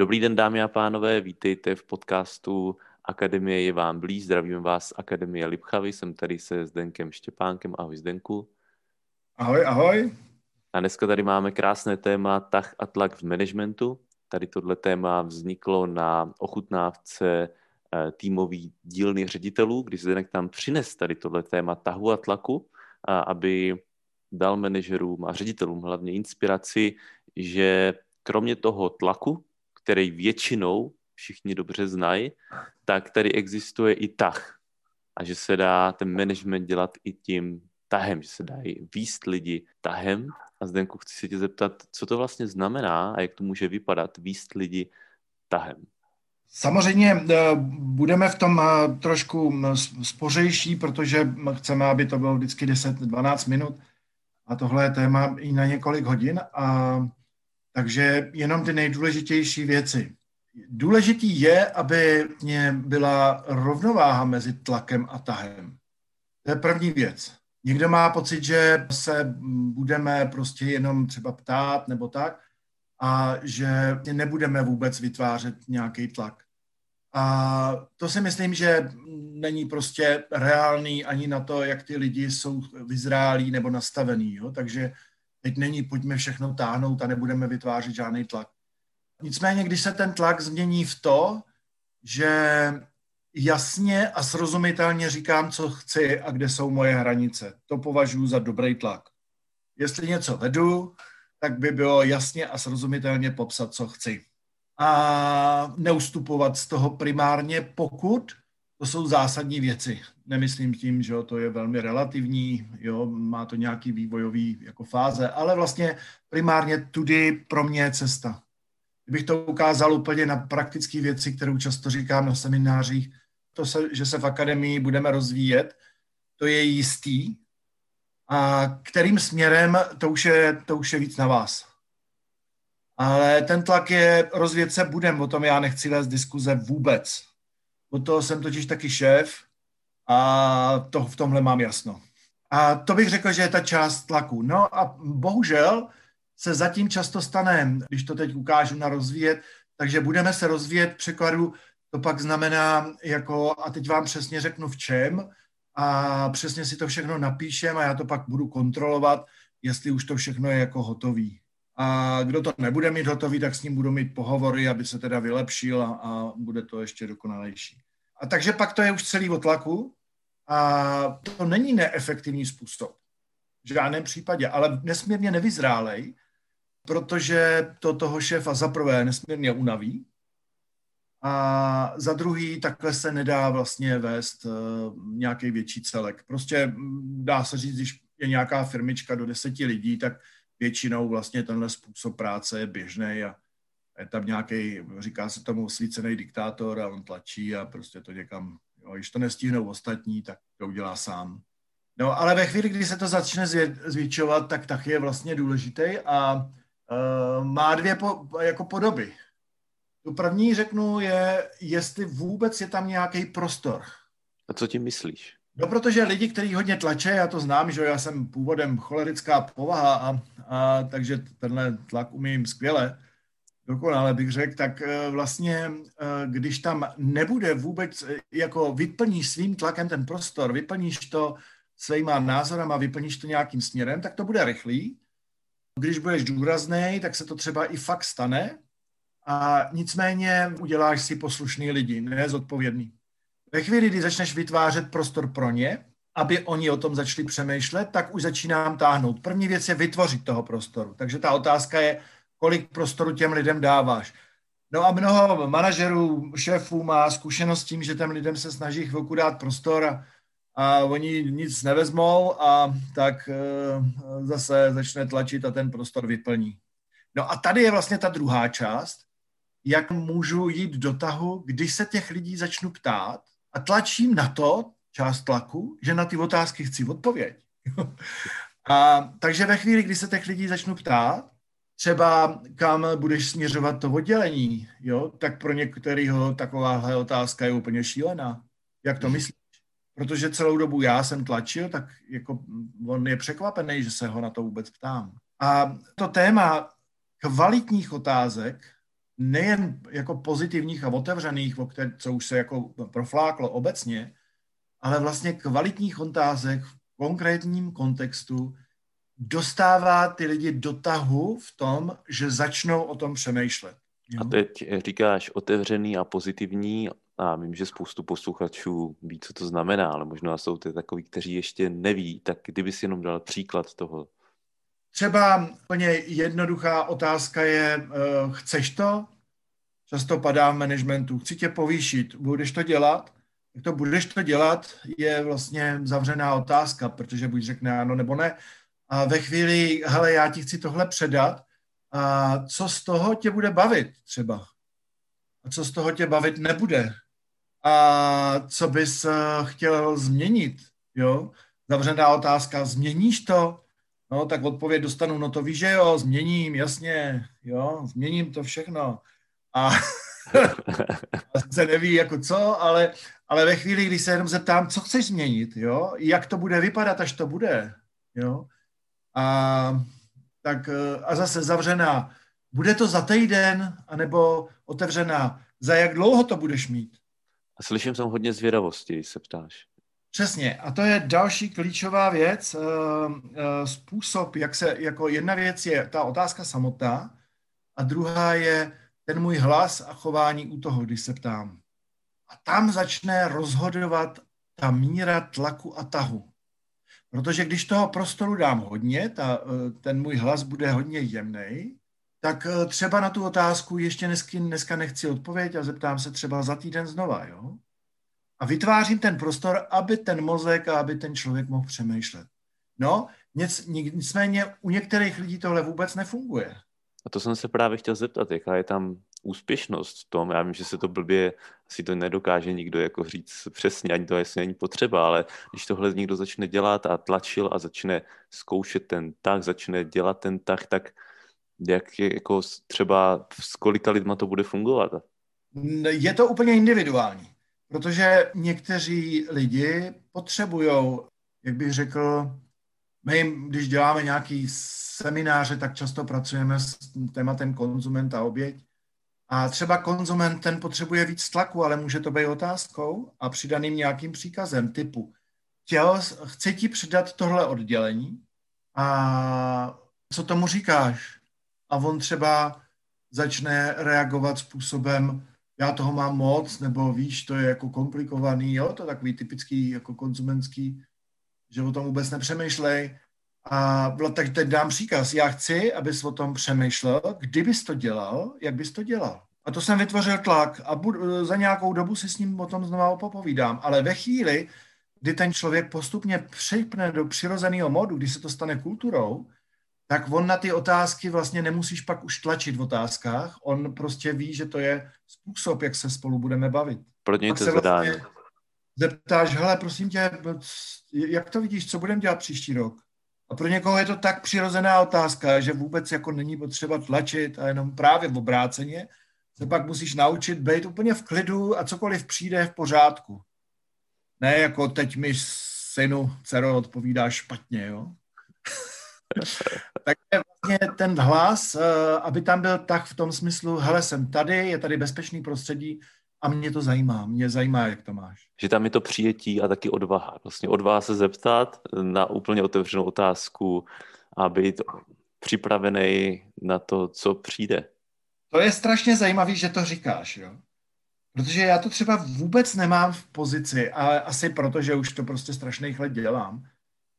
Dobrý den, dámy a pánové, vítejte v podcastu Akademie je vám blíž. Zdravím vás z Akademie Lipchavy, jsem tady se Zdenkem Štěpánkem. Ahoj Zdenku. Ahoj, ahoj. A dneska tady máme krásné téma tah a tlak v managementu. Tady tohle téma vzniklo na ochutnávce eh, týmový dílny ředitelů, kdy Zdenek tam přines tady tohle téma tahu a tlaku, aby dal manažerům a ředitelům hlavně inspiraci, že kromě toho tlaku, který většinou všichni dobře znají, tak tady existuje i tah. A že se dá ten management dělat i tím tahem, že se dají výst lidi tahem. A Zdenku, chci se tě zeptat, co to vlastně znamená a jak to může vypadat výst lidi tahem. Samozřejmě eh, budeme v tom eh, trošku spořejší, protože chceme, aby to bylo vždycky 10-12 minut a tohle je téma i na několik hodin. A takže jenom ty nejdůležitější věci. Důležitý je, aby mě byla rovnováha mezi tlakem a tahem. To je první věc. Někdo má pocit, že se budeme prostě jenom třeba ptát nebo tak a že nebudeme vůbec vytvářet nějaký tlak. A to si myslím, že není prostě reálný ani na to, jak ty lidi jsou vyzrálí nebo nastavený. Jo? Takže teď není, pojďme všechno táhnout a nebudeme vytvářet žádný tlak. Nicméně, když se ten tlak změní v to, že jasně a srozumitelně říkám, co chci a kde jsou moje hranice, to považuji za dobrý tlak. Jestli něco vedu, tak by bylo jasně a srozumitelně popsat, co chci. A neustupovat z toho primárně, pokud to jsou zásadní věci. Nemyslím tím, že to je velmi relativní, jo, má to nějaký vývojový jako fáze, ale vlastně primárně tudy pro mě je cesta. Kdybych to ukázal úplně na praktické věci, kterou často říkám na seminářích, to, se, že se v akademii budeme rozvíjet, to je jistý. A kterým směrem, to už je, to už je víc na vás. Ale ten tlak je, rozvěd se budem, o tom já nechci vést diskuze vůbec od toho jsem totiž taky šéf a to v tomhle mám jasno. A to bych řekl, že je ta část tlaku. No a bohužel se zatím často stane, když to teď ukážu na rozvíjet, takže budeme se rozvíjet překladu, to pak znamená, jako, a teď vám přesně řeknu v čem, a přesně si to všechno napíšem a já to pak budu kontrolovat, jestli už to všechno je jako hotový. A kdo to nebude mít hotový, tak s ním budu mít pohovory, aby se teda vylepšil a, a bude to ještě dokonalejší. A takže pak to je už celý o tlaku a to není neefektivní způsob. V žádném případě, ale nesmírně nevyzrálej, protože to toho šéfa za prvé nesmírně unaví a za druhý takhle se nedá vlastně vést uh, nějaký větší celek. Prostě mm, dá se říct, když je nějaká firmička do deseti lidí, tak většinou vlastně tenhle způsob práce je běžný a je tam nějaký, říká se tomu osvícený diktátor a on tlačí a prostě to někam, jo, když to nestihnou ostatní, tak to udělá sám. No ale ve chvíli, kdy se to začne zvětšovat, tak tak je vlastně důležitý a uh, má dvě po, jako podoby. Tu první řeknu je, jestli vůbec je tam nějaký prostor. A co tím myslíš? No, protože lidi, kteří hodně tlačí, já to znám, že já jsem původem cholerická povaha, a, a takže tenhle tlak umím skvěle, dokonale bych řekl, tak e, vlastně, e, když tam nebude vůbec, e, jako vyplníš svým tlakem ten prostor, vyplníš to svýma názorama, vyplníš to nějakým směrem, tak to bude rychlý. Když budeš důrazný, tak se to třeba i fakt stane a nicméně uděláš si poslušný lidi, ne zodpovědný. Ve chvíli, kdy začneš vytvářet prostor pro ně, aby oni o tom začali přemýšlet, tak už začínám táhnout. První věc je vytvořit toho prostoru. Takže ta otázka je, kolik prostoru těm lidem dáváš. No a mnoho manažerů, šéfů má zkušenost s tím, že těm lidem se snaží chvilku dát prostor a, a oni nic nevezmou a tak e, zase začne tlačit a ten prostor vyplní. No a tady je vlastně ta druhá část, jak můžu jít do tahu, když se těch lidí začnu ptát a tlačím na to, část tlaku, že na ty otázky chci odpověď. a, takže ve chvíli, kdy se těch lidí začnu ptát, třeba kam budeš směřovat to oddělení, jo, tak pro některého takováhle otázka je úplně šílená. Jak to myslíš? Protože celou dobu já jsem tlačil, tak jako on je překvapený, že se ho na to vůbec ptám. A to téma kvalitních otázek nejen jako pozitivních a otevřených, o které, co už se jako profláklo obecně, ale vlastně kvalitních otázek v konkrétním kontextu dostává ty lidi do tahu v tom, že začnou o tom přemýšlet. Jo? A teď říkáš otevřený a pozitivní a vím, že spoustu posluchačů ví, co to znamená, ale možná jsou ty takový, kteří ještě neví, tak kdyby si jenom dal příklad toho. Třeba úplně jednoduchá otázka je, uh, chceš to? Často padá v managementu, chci tě povýšit, budeš to dělat? Jak to budeš to dělat, je vlastně zavřená otázka, protože buď řekne ano nebo ne. A ve chvíli, hele, já ti chci tohle předat, a co z toho tě bude bavit třeba? A co z toho tě bavit nebude? A co bys eh, chtěl změnit? Jo? Zavřená otázka, změníš to? No, tak odpověď dostanu, no to víš, že jo, změním, jasně, jo, změním to všechno. A se neví jako co, ale, ale ve chvíli, kdy se jenom zeptám, co chceš změnit, jo, jak to bude vypadat, až to bude, jo, a, tak, eh, a zase zavřená, bude to za týden, anebo otevřená, za jak dlouho to budeš mít? A slyším tam hodně zvědavosti, když se ptáš. Přesně. A to je další klíčová věc. Eh, eh, způsob, jak se, jako jedna věc je ta otázka samotná a druhá je ten můj hlas a chování u toho, když se ptám. A tam začne rozhodovat ta míra tlaku a tahu. Protože když toho prostoru dám hodně, ta, eh, ten můj hlas bude hodně jemný, tak třeba na tu otázku ještě dneska, dneska nechci odpověď a zeptám se třeba za týden znova, jo? a vytvářím ten prostor, aby ten mozek a aby ten člověk mohl přemýšlet. No, nic, nicméně u některých lidí tohle vůbec nefunguje. A to jsem se právě chtěl zeptat, jaká je tam úspěšnost v tom. Já vím, že se to blbě, asi to nedokáže nikdo jako říct přesně, ani to asi není potřeba, ale když tohle někdo začne dělat a tlačil a začne zkoušet ten tak, začne dělat ten tak, tak jak je, jako třeba s kolika lidma to bude fungovat? Je to úplně individuální. Protože někteří lidi potřebují, jak bych řekl, my, když děláme nějaký semináře, tak často pracujeme s tématem konzument a oběť. A třeba konzument ten potřebuje víc tlaku, ale může to být otázkou a přidaným nějakým příkazem typu chtěl, chci ti přidat tohle oddělení a co tomu říkáš? A on třeba začne reagovat způsobem, já toho mám moc, nebo víš, to je jako komplikovaný, jo, to je takový typický jako konzumentský, že o tom vůbec nepřemýšlej. A tak teď dám příkaz, já chci, abys o tom přemýšlel, kdybys to dělal, jak bys to dělal. A to jsem vytvořil tlak a budu, za nějakou dobu si s ním o tom znova popovídám. Ale ve chvíli, kdy ten člověk postupně přejpne do přirozeného modu, kdy se to stane kulturou, tak on na ty otázky vlastně nemusíš pak už tlačit v otázkách, on prostě ví, že to je způsob, jak se spolu budeme bavit. Pro něj to zadání. Vlastně zeptáš, hele, prosím tě, jak to vidíš, co budeme dělat příští rok? A pro někoho je to tak přirozená otázka, že vůbec jako není potřeba tlačit a jenom právě v obráceně se pak musíš naučit být úplně v klidu a cokoliv přijde v pořádku. Ne jako teď mi synu, dcero, odpovídá špatně, jo? Takže vlastně ten hlas, eh, aby tam byl tak v tom smyslu, hele, jsem tady, je tady bezpečný prostředí a mě to zajímá, mě zajímá, jak to máš. Že tam je to přijetí a taky odvaha. Vlastně odvaha se zeptat na úplně otevřenou otázku a být připravený na to, co přijde. To je strašně zajímavý, že to říkáš, jo? Protože já to třeba vůbec nemám v pozici, ale asi proto, že už to prostě strašných let dělám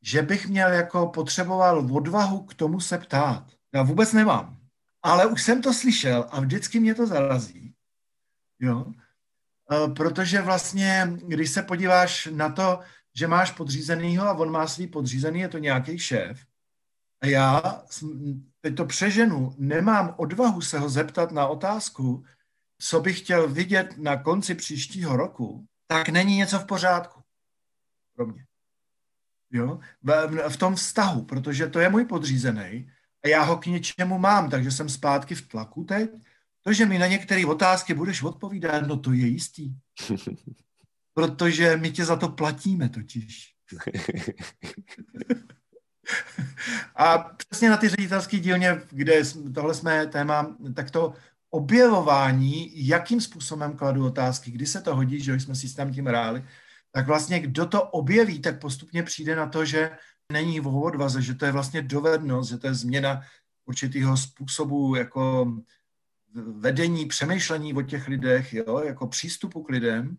že bych měl jako potřeboval odvahu k tomu se ptát. Já vůbec nemám. Ale už jsem to slyšel a vždycky mě to zarazí. Jo? E, protože vlastně, když se podíváš na to, že máš podřízenýho a on má svý podřízený, je to nějaký šéf. A já, teď to přeženu, nemám odvahu se ho zeptat na otázku, co bych chtěl vidět na konci příštího roku, tak není něco v pořádku pro mě jo, v, v tom vztahu, protože to je můj podřízený a já ho k něčemu mám, takže jsem zpátky v tlaku teď. To, že mi na některé otázky budeš odpovídat, no to je jistý. Protože my tě za to platíme totiž. a přesně na ty ředitelské dílně, kde tohle jsme téma, tak to objevování, jakým způsobem kladu otázky, kdy se to hodí, že jsme si tam tím hráli, tak vlastně kdo to objeví, tak postupně přijde na to, že není v odvaze, že to je vlastně dovednost, že to je změna určitého způsobu jako vedení, přemýšlení o těch lidech, jo, jako přístupu k lidem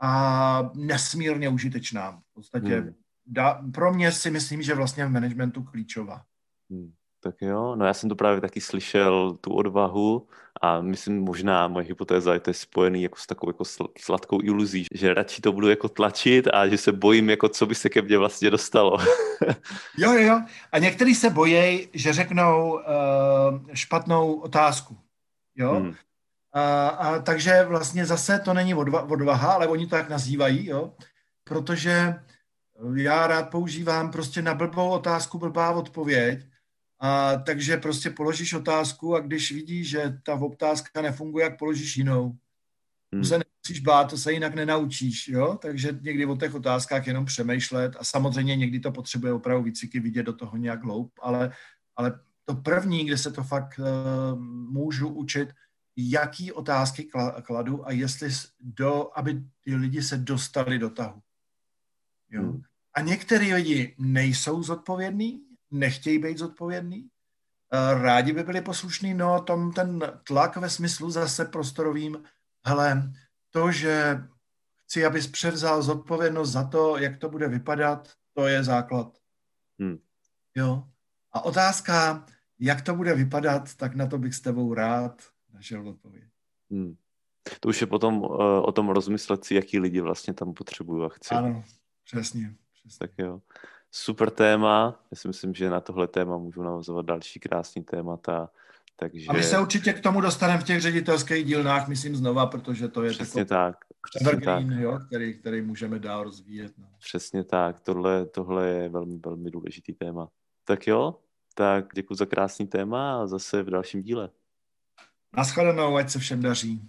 a nesmírně užitečná. V podstatě hmm. da, pro mě si myslím, že vlastně v managementu klíčová. Hmm. Tak jo, no já jsem to právě taky slyšel, tu odvahu a myslím možná moje hypotéza je to je spojený jako s takovou jako sladkou iluzí, že radši to budu jako tlačit a že se bojím, jako co by se ke mně vlastně dostalo. jo, jo, jo. A někteří se bojí, že řeknou uh, špatnou otázku. Jo? Hmm. A, a takže vlastně zase to není odva, odvaha, ale oni to tak nazývají, jo? protože já rád používám prostě na blbou otázku blbá odpověď, a takže prostě položíš otázku a když vidíš, že ta otázka nefunguje, jak položíš jinou. Hmm. To se nemusíš bát, to se jinak nenaučíš, jo? Takže někdy o těch otázkách jenom přemýšlet a samozřejmě někdy to potřebuje opravdu výcviky vidět do toho nějak hloub, ale, ale to první, kde se to fakt uh, můžu učit, jaký otázky kladu a jestli do, aby ty lidi se dostali do tahu. Jo? Hmm. A některý lidi nejsou zodpovědní, nechtějí být zodpovědní, eh, rádi by byli poslušní, no tom ten tlak ve smyslu zase prostorovým, hele, to, že chci, abys převzal zodpovědnost za to, jak to bude vypadat, to je základ. Hmm. Jo. A otázka, jak to bude vypadat, tak na to bych s tebou rád našel odpověď. Hmm. To už je potom uh, o tom rozmyslet si, jaký lidi vlastně tam potřebují a chci. Ano, přesně. přesně. Tak jo super téma. Já si myslím, že na tohle téma můžu navazovat další krásný témata. Takže... A my se určitě k tomu dostaneme v těch ředitelských dílnách, myslím znova, protože to je Přesně tak. Přesně tak. Jo, který, který můžeme dál rozvíjet. No. Přesně tak. Tohle, tohle je velmi, velmi důležitý téma. Tak jo, tak děkuji za krásný téma a zase v dalším díle. Naschledanou, ať se všem daří.